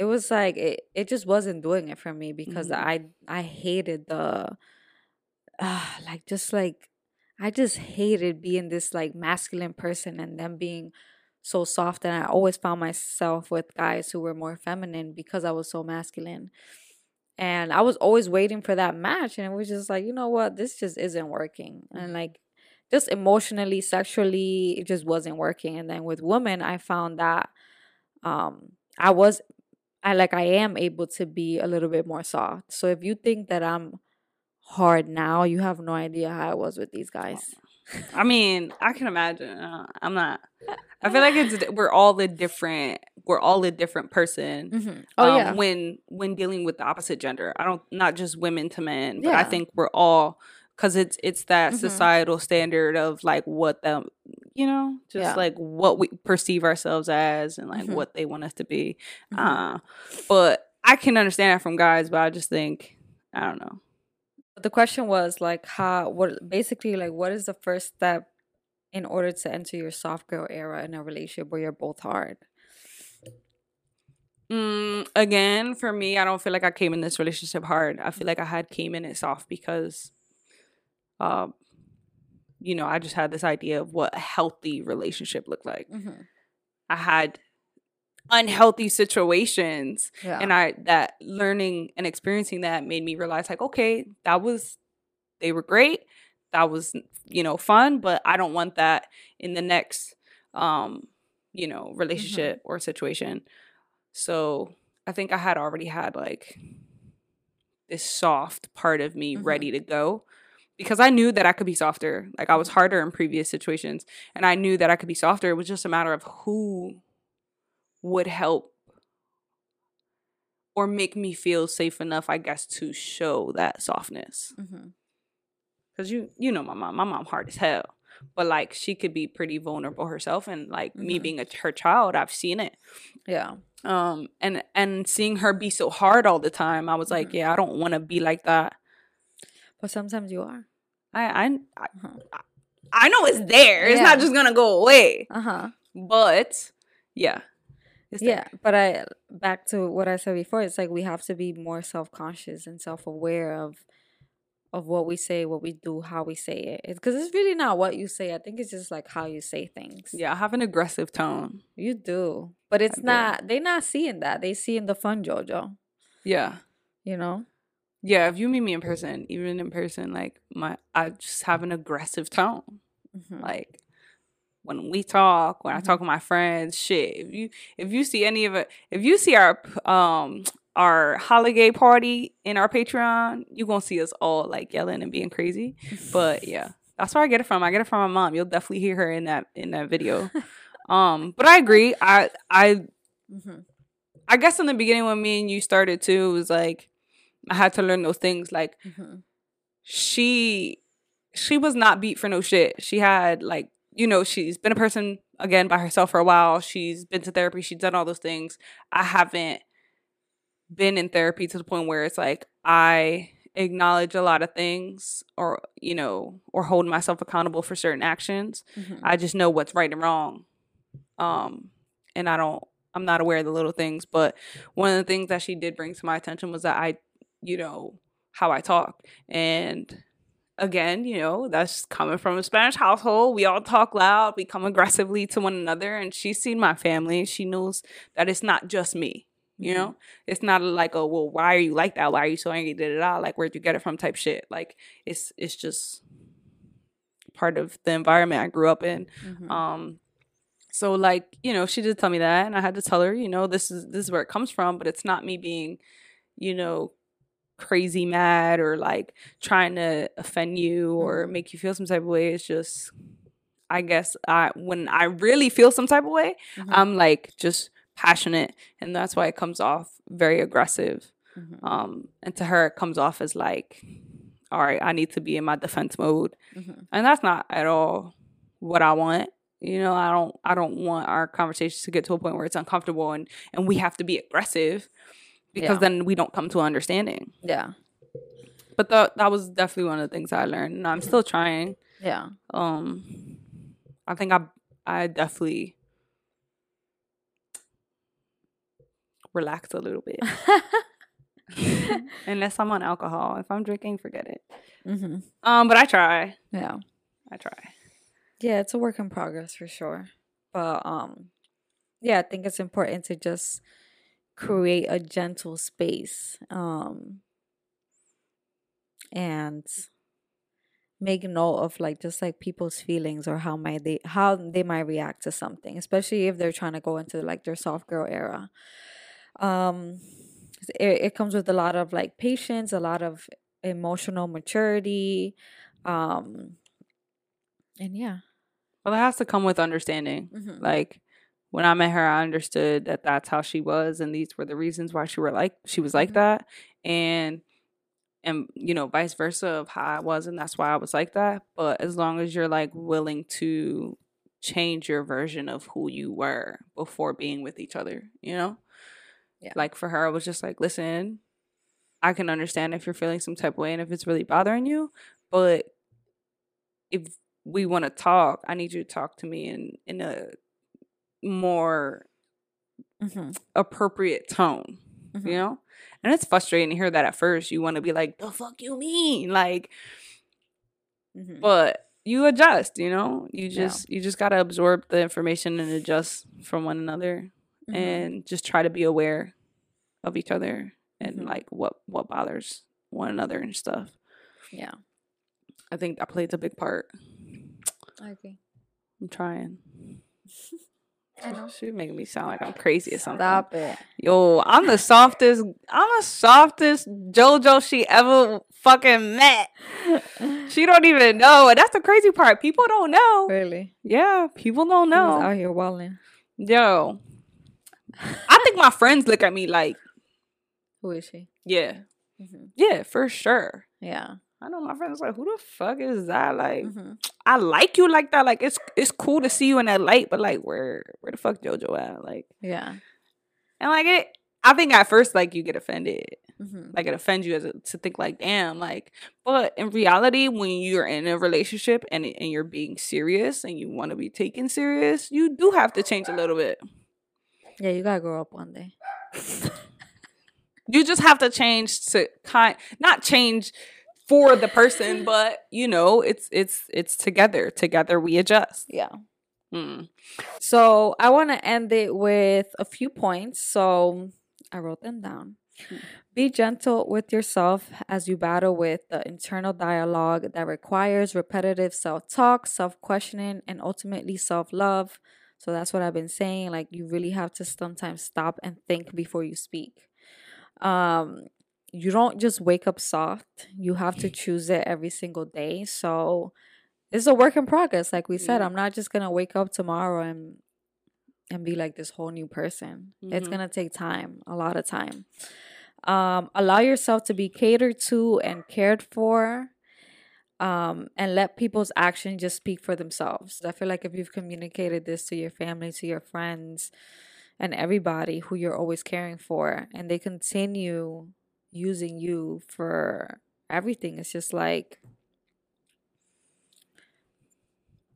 it was like it, it just wasn't doing it for me because Mhm. I I hated the uh, like just like I just hated being this like masculine person and them being so soft and I always found myself with guys who were more feminine because I was so masculine. And I was always waiting for that match and it was just like, you know what, this just isn't working. And like just emotionally, sexually, it just wasn't working. And then with women, I found that um I was I like I am able to be a little bit more soft. So if you think that I'm hard now, you have no idea how I was with these guys. I mean, I can imagine. Uh, I'm not. I feel like it's we're all a different. We're all a different person. Mm-hmm. Oh um, yeah. When when dealing with the opposite gender, I don't not just women to men, but I think we're all because it's it's that Mhm. societal standard of like what the you know just Yeah. like what we perceive ourselves as and like Mhm. what they want us to be. Mhm. Uh, but I can understand that from guys, but I just think I don't know. But the question was like how what basically like what is the first step in order to enter your soft girl era in a relationship where you're both hard? Mm, again, for me, I don't feel like I came in this relationship hard. I feel like I had came in it soft because, um, you know, I just had this idea of what a healthy relationship looked like. Mm-hmm. I had unhealthy situations, Yeah. and I that learning and experiencing that made me realize, like, okay, that was they were great. That was you know fun, but I don't want that in the next, um, you know, relationship or situation. So I think I had already had like this soft part of me Mhm. ready to go because I knew that I could be softer. Like I was harder in previous situations and I knew that I could be softer. It was just a matter of who would help or make me feel safe enough, I guess, to show that softness. mm-hmm. Cause you you know my mom, my mom hard as hell. But like she could be pretty vulnerable herself and like me Mhm. being a her child, I've seen it Yeah. um and and seeing her be so hard all the time i was like Mhm. yeah i don't want to be like that But sometimes you are. I i I, Uh-huh. I know it's there it's not just gonna go away Uh-huh. but yeah it's Yeah, but I back to what I said before. It's like we have to be more self conscious and self aware of of what we say, what we do, how we say it. Because it's really not what you say. I think it's just like how you say things. yeah i have an aggressive tone you do, but it's do. not. They're not seeing that. They see in the fun JoJo. yeah You know. Yeah if you meet me in person even in person like my i just have an aggressive tone Mhm. like when we talk when i Mhm. talk with my friends shit if you if you see any of it if you see our um our holiday party in our patreon you're gonna see us all like yelling and being crazy but yeah that's where i get it from i get it from my mom you'll definitely hear her in that in that video um but i agree i i Mhm. i guess in the beginning when me and you started too it was like i had to learn those things like Mhm. she she was not beat for no shit. She had like you know she's been a person again by herself for a while. She's been to therapy. She's done all those things. I haven't been in therapy to the point where it's like I acknowledge a lot of things or you know or hold myself accountable for certain actions. Mhm. I just know what's right and wrong. Um and I don't I'm not aware of the little things, but one of the things that she did bring to my attention was that I you know how I talk and again, you know, that's coming from a Spanish household. We all talk loud, we come aggressively to one another, and she's seen my family. She knows that it's not just me. You know, it's not like, oh, well, why are you like that? Why are you so angry? Da, da, da. Like, where'd you get it from? Type shit. Like, it's it's just part of the environment I grew up in. Mhm. Um, so like, you know, she did tell me that, and I had to tell her, you know, this is this is where it comes from, but it's not me being, you know, crazy mad or like trying to offend you or Mm-hmm. make you feel some type of way. It's just, I guess, I when I really feel some type of way, Mhm. I'm like just passionate, and that's why it comes off very aggressive. Mhm. Um, and to her, it comes off as like, all right, I need to be in my defense mode, Mhm. and that's not at all what I want. You know, I don't, I don't want our conversations to get to a point where it's uncomfortable and and we have to be aggressive because Yeah. then we don't come to understanding. Yeah. But that that was definitely one of the things I learned, and I'm still trying. Yeah. Um, I think I I definitely relax a little bit. Unless I'm on alcohol. If I'm drinking, forget it. hmm Um, but I try. Yeah. I try. Yeah, it's a work in progress for sure. But um yeah, I think it's important to just create a gentle space. Um and make note of like just like people's feelings or how might they how they might react to something, especially if they're trying to go into like their soft girl era. Um it, it comes with a lot of like patience, a lot of emotional maturity. Um and yeah. Well, it has to come with understanding. Mhm. Like when I met her, I understood that that's how she was, and these were the reasons why she were like she was like Mhm. that, and and you know vice versa of how I was, and that's why I was like that. But as long as you're like willing to change your version of who you were before being with each other, you know, Yeah. like for her, it was just like, listen, I can understand if you're feeling some type of way and if it's really bothering you, but if we want to talk, I need you to talk to me in in a more Mhm. appropriate tone, Mhm. you know? And it's frustrating to hear that at first. You want to be like, the fuck you mean? Like, Mhm. but you adjust, you know? You Yeah. just you just gotta absorb the information and adjust from one another Mhm. and just try to be aware of each other and Mhm. like what what bothers one another and stuff. yeah, I think that plays a big part. I agree. I'm trying. I. She making me sound like I'm crazy or something. Stop it. Yo, I'm the softest. I'm the softest JoJo she ever fucking met. She don't even know, and that's the crazy part. People don't know. Really? Yeah, people don't know. out here walling. Yo, I think my friends look at me like, Who is she? yeah, hmm yeah, for sure. Yeah. I know my friends like, who the fuck is that? Like, hmm I like you like that. Like, it's it's cool to see you in that light, but like, where where the fuck JoJo at? Like, Yeah. and like it. I think at first, like, you get offended. hmm like it offends you as a, to think like damn like but in reality when you're in a relationship and and you're being serious and you want to be taken serious you do have to change a little bit Yeah, you gotta grow up one day. you just have to change to kind not change for the person but you know it's it's it's together together we adjust Yeah. mm. So I want to end it with a few points. So I wrote them down. Mm. Be gentle with yourself as you battle with the internal dialogue that requires repetitive self talk, self questioning, and ultimately self love. So that's what I've been saying. Like, you really have to sometimes stop and think before you speak. Um, you don't just wake up soft, you have to choose it every single day. So it's a work in progress. Like we said, Yeah. I'm not just gonna wake up tomorrow and and be like this whole new person. It's Mhm. gonna take time, a lot of time. Um, allow yourself to be catered to and cared for. Um, and let people's actions just speak for themselves. I feel like if you've communicated this to your family, to your friends, and everybody who you're always caring for, and they continue using you for everything, it's just like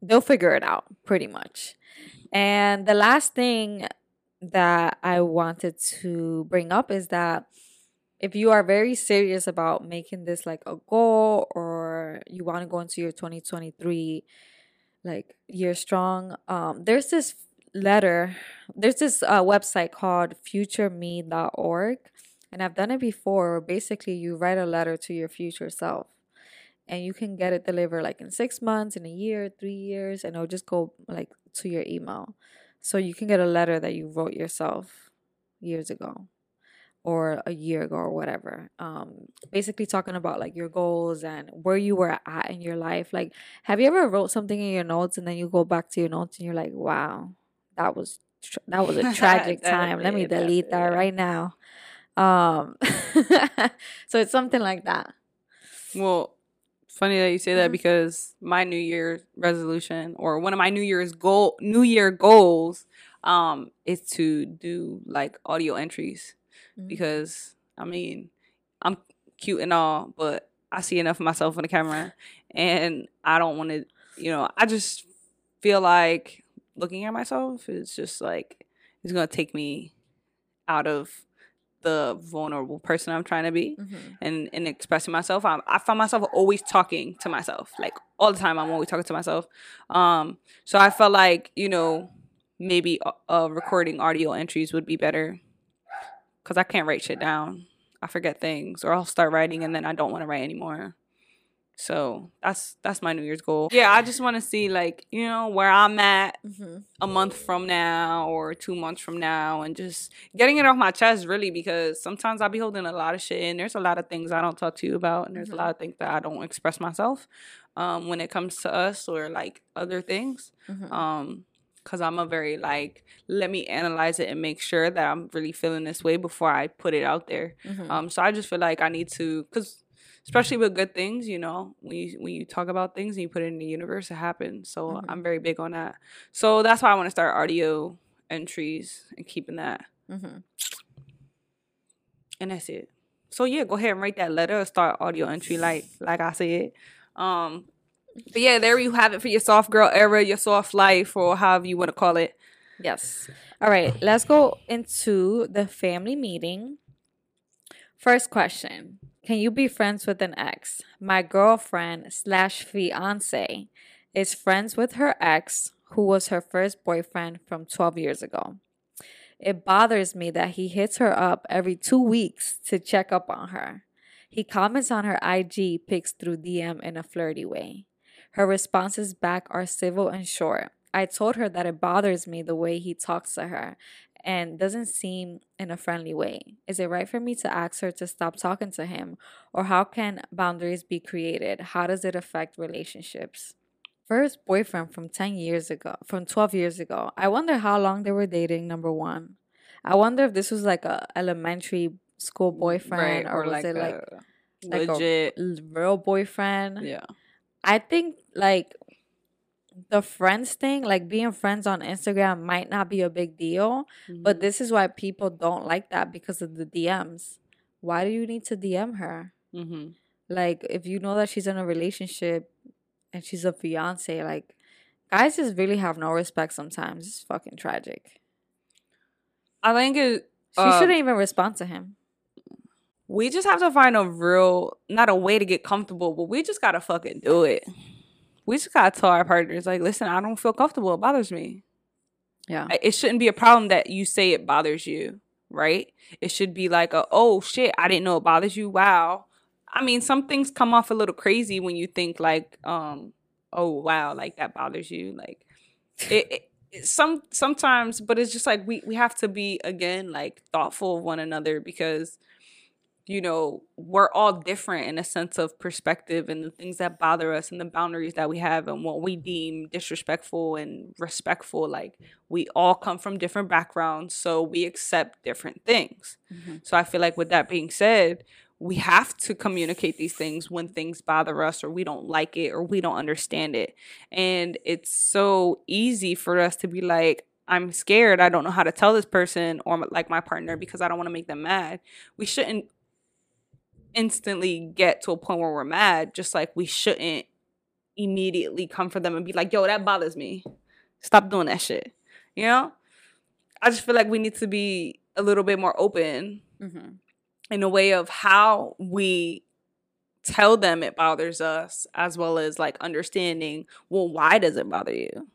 they'll figure it out pretty much. And the last thing that I wanted to bring up is that if you are very serious about making this like a goal or you want to go into your 2023 like year strong, um, there's this letter, there's this uh, website called futureme.org. And I've done it before. Basically, you write a letter to your future self and you can get it delivered like in six months, in a year, three years, and it'll just go like to your email. So you can get a letter that you wrote yourself years ago. or a year ago or whatever. Um, basically talking about like your goals and where you were at in your life. Like, have you ever wrote something in your notes and then you go back to your notes and you're like, wow, that was that was a tragic time. Let me delete that right now. Um, so it's something like that. Well, funny that you say that Mhm. because my New Year resolution or one of my New Year's goal New Year goals um is to do like audio entries Mhm. because I mean I'm cute and all, but I see enough of myself on the camera and I don't want to, you know, I just feel like looking at myself is just like it's to take me out of the vulnerable person I'm trying to be Mhm. and and expressing myself. I, I find myself always talking to myself, like all the time. I'm always talking to myself. Um, so I felt like you know maybe uh recording audio entries would be better because I can't write shit down. I forget things, or I'll start writing and then I don't want to write anymore. So that's that's my New Year's goal. Yeah, I just want to see like you know where I'm at Mhm. a month from now or two months from now and just getting it off my chest really because sometimes I'll be holding a lot of shit and there's a lot of things I don't talk to you about and there's Mhm. a lot of things that I don't express myself um when it comes to us or like other things Mhm. um because I'm a very like let me analyze it and make sure that I'm really feeling this way before I put it out there Mhm. um so I just feel like I need to because especially with good things you know when you when you talk about things and you put it in the universe it happens so Mhm. I'm very big on that so that's why I want to start audio entries and keeping that Mhm. and that's it so yeah go ahead and write that letter or start audio entry like like I said um but yeah there you have it for your soft girl era your soft life or however you want to call it Yes. All right. Let's go into the family meeting. First question Can you be friends with an ex? My girlfriend slash fiance is friends with her ex, who was her first boyfriend from 12 years ago. It bothers me that he hits her up every two weeks to check up on her. He comments on her IG pics through DM in a flirty way. Her responses back are civil and short. I told her that it bothers me the way he talks to her and doesn't seem in a friendly way. Is it right for me to ask her to stop talking to him? Or how can boundaries be created? How does it affect relationships? First boyfriend from 10 years ago, from 12 years ago. I wonder how long they were dating, number one. I wonder if this was like a elementary school boyfriend or, was it like a like a- legit l- real boyfriend? yeah I think like the friends thing, like being friends on Instagram might not be a big deal, but Mhm. this is why people don't like that because of the DMs. Why do you need to DM her? Mhm. Like if you know that she's in a relationship and she's a fiance, like guys just really have no respect sometimes. It's fucking tragic. I think it She Uh, shouldn't even respond to him. we just have to find a real not a way to get comfortable, but we just gotta fucking do it. We just gotta tell our partners, like, listen, I don't feel comfortable. It bothers me. Yeah. It shouldn't be a problem that you say it bothers you, right? It should be like a, oh shit, I didn't know it bothers you. Wow. I mean, some things come off a little crazy when you think like, um, oh wow, like that bothers you. Like it, it it- some sometimes, but it's just like we we have to be again like thoughtful of one another because you know we're all different in a sense of perspective and the things that bother us and the boundaries that we have and what we deem disrespectful and respectful like we all come from different backgrounds so we accept different things. Mm-hmm. So i feel like with that being said we have to communicate these things when things bother us or we don't like it or we don't understand it. And it's so easy for us to be like i'm scared. I don't know how to tell this person or like my partner because i don't want to make them mad. We shouldn't instantly get to a point where we're mad, just like we shouldn't immediately come for them and be like, yo, that bothers me. Stop doing that shit. You know? I just feel like we need to be a little bit more open Mm-hmm. in a way of how we tell them it bothers us, as well as like understanding, well, why does it bother you?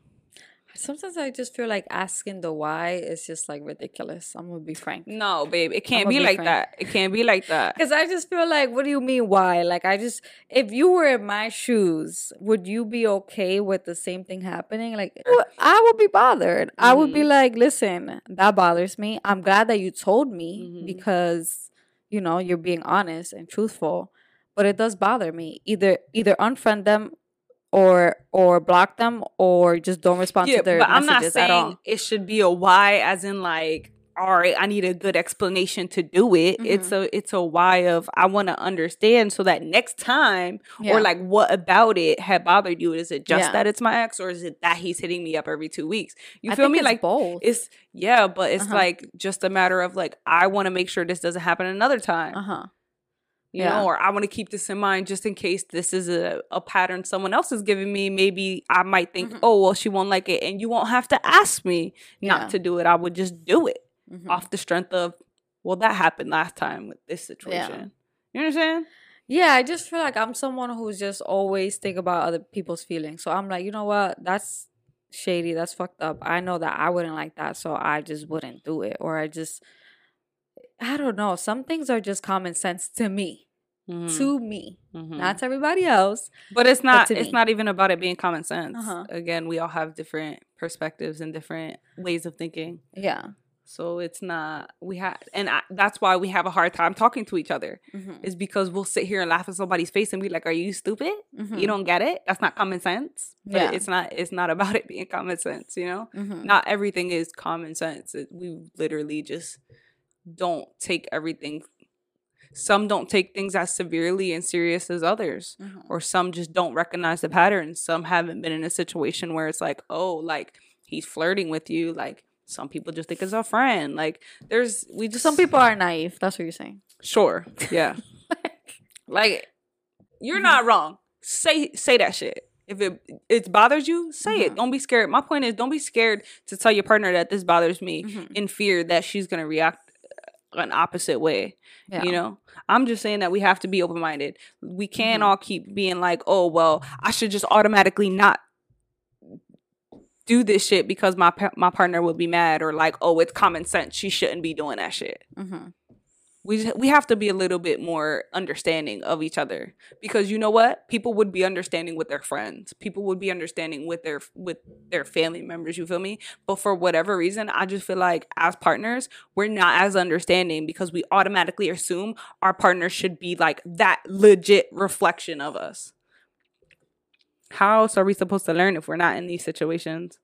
Sometimes I just feel like asking the why is just like ridiculous. I'm gonna be frank. No, babe, it can't be, be like frank. that. It can't be like that. Because I just feel like, what do you mean why? Like, I just, if you were in my shoes, would you be okay with the same thing happening? Like, I would be bothered. I would be Mhm. like, listen, that bothers me. I'm glad that you told me Mhm. because, you know, you're being honest and truthful. But it does bother me. Either either unfriend them or or block them or just don't respond Yeah, to their but I'm messages not at all. it should be a why, as in like, all right, I need a good explanation to do it. It's Mm-hmm. a it's a why of I want to understand so that next time Yeah. or like what about it had bothered you? Is it just Yeah. that it's my ex, or is it that he's hitting me up every two weeks? You I feel me? it's Like both. it's yeah, but it's Uh-huh. like just a matter of like I want to make sure this doesn't happen another time. Uh huh. You Yeah. know, or I want to keep this in mind just in case this is a, a pattern someone else is giving me. Maybe I might think, Mhm. oh, well, she won't like it. And you won't have to ask me Yeah. not to do it. I would just do it Mhm. off the strength of, well, that happened last time with this situation. You understand? Yeah, I just feel like I'm someone who's just always think about other people's feelings. So I'm like, you know what? That's shady. That's fucked up. I know that I wouldn't like that, so I just wouldn't do it. Or I just I don't know. Some things are just common sense to me. Mhm, To me. mhm. Not to everybody else. but it's not. to It's me. not even about it being common sense. Uh-huh. Again, we all have different perspectives and different ways of thinking. Yeah. So it's not. We have, and I, that's why we have a hard time talking to each other. Mm-hmm. Is because we'll sit here and laugh at somebody's face and be like, "Are you stupid? Mm-hmm. you don't get it that's not common sense but Yeah. it's not it's not about it being common sense you know Mm-hmm. not everything is common sense It- we literally just don't take everything some don't take things as severely and serious as others Mm-hmm. or some just don't recognize the patterns some haven't been in a situation where it's like oh like he's flirting with you like some people just think it's a friend like there's we just Some people are naive. That's what you're saying. sure yeah like you're Mhm. not wrong. Say say that shit. If it it bothers you, say Mhm. it. Don't be scared. My point is, don't be scared to tell your partner that this bothers me Mhm. in fear that she's gonna react an opposite way. Yeah. You know, I'm just saying that we have to be open minded. We can't Mhm. all keep being like, oh well, I should just automatically not do this shit because my my partner would be mad or like, oh, it's common sense. She shouldn't be doing that shit Mm-hmm. We we have to be a little bit more understanding of each other. Because you know what? People would be understanding with their friends. People would be understanding with their with their family members you feel me? But for whatever reason i just feel like as partners we're not as understanding because we automatically assume our partner should be like that legit reflection of us. How else are we supposed to learn if we're not in these situations?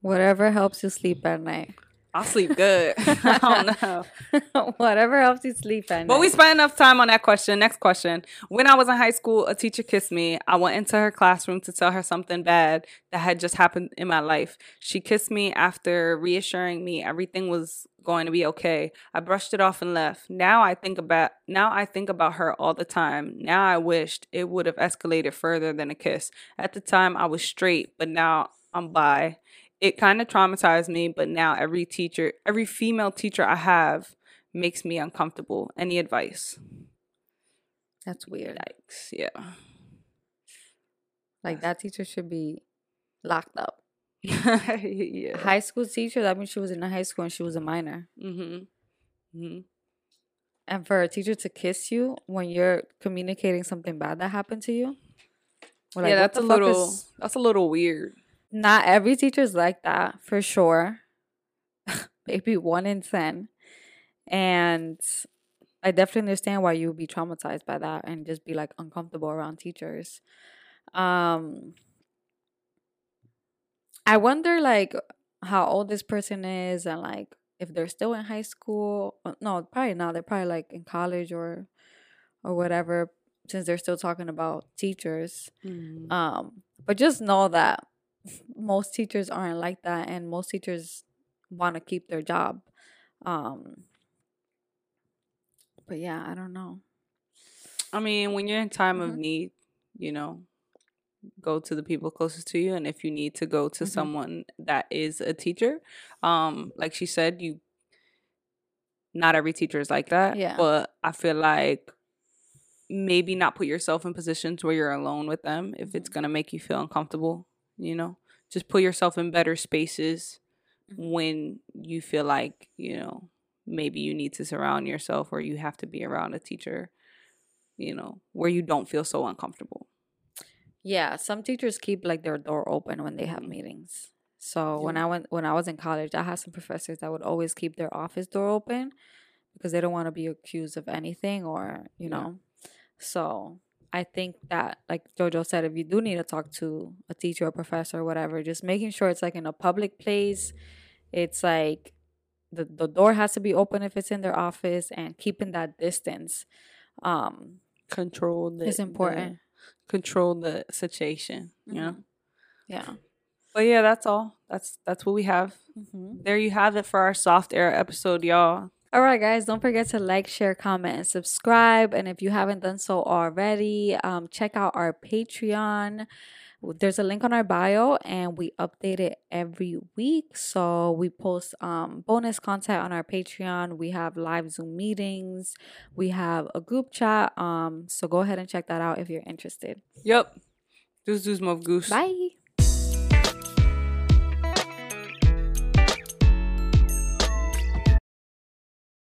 Whatever helps you sleep at night. I'll sleep good i don't know Whatever helps you sleep at night. But we spent enough time on that question. Next question. When I was in high school, a teacher kissed me. I went into her classroom to tell her something bad that had just happened in my life. She kissed me after reassuring me everything was going to be okay. I brushed it off and left. Now I think about now I think about her all the time. Now I wished it would have escalated further than a kiss. At the time I was straight, but now I'm bi. It kind of traumatized me, but now every teacher, every female teacher I have makes me uncomfortable. Any advice? That's weird. Yikes. Yeah. Like that teacher should be locked up. yeah. High school teacher, that means she was in a high school and she was a minor. Mm-hmm. Mm-hmm. And for a teacher to kiss you when you're communicating something bad that happened to you. like, yeah, that's a little is- that's a little weird. Not every teacher's like that, for sure. Maybe one in ten. And I definitely understand why you would be traumatized by that and just be like uncomfortable around teachers. Um I wonder like how old this person is and like if they're still in high school. Uh, No, probably not. They're probably like in college or or whatever since they're still talking about teachers. Mm-hmm. Um, but just know that most teachers aren't like that, and most teachers want to keep their job. Um, but yeah, I don't know. I mean, when you're in time of Mhm. need, you know, go to the people closest to you and if you need to go to Mhm. someone that is a teacher, um like she said, you not every teacher is like that, Yeah. but I feel like maybe not put yourself in positions where you're alone with them if it's Mhm. going to make you feel uncomfortable, you know. just put yourself in better spaces Mhm. when you feel like, you know, maybe you need to surround yourself or you have to be around a teacher, you know, where you don't feel so uncomfortable. Yeah, some teachers keep like their door open when they have Mhm. meetings. So when I went when I was in college, I had some professors that would always keep their office door open because they don't want to be accused of anything or, you Yeah. know. So I think that like Jojo said, if you do need to talk to a teacher or professor or whatever, just making sure it's like in a public place. It's like the, the door has to be open if it's in their office and keeping that distance um Control the is the- important. control the situation, know. Mhm. Yeah. But yeah, that's all. That's that's what we have. Mm-hmm. There you have it for our soft era episode, y'all. All right, guys, don't forget to like, share, comment, and subscribe. And if you haven't done so already, um, check out our Patreon. There's a link on our bio, and we update it every week. So we post um, bonus content on our Patreon. We have live Zoom meetings. We have a group chat. Um, so go ahead and check that out if you're interested. Yep. Deuce deuce move goose. Bye.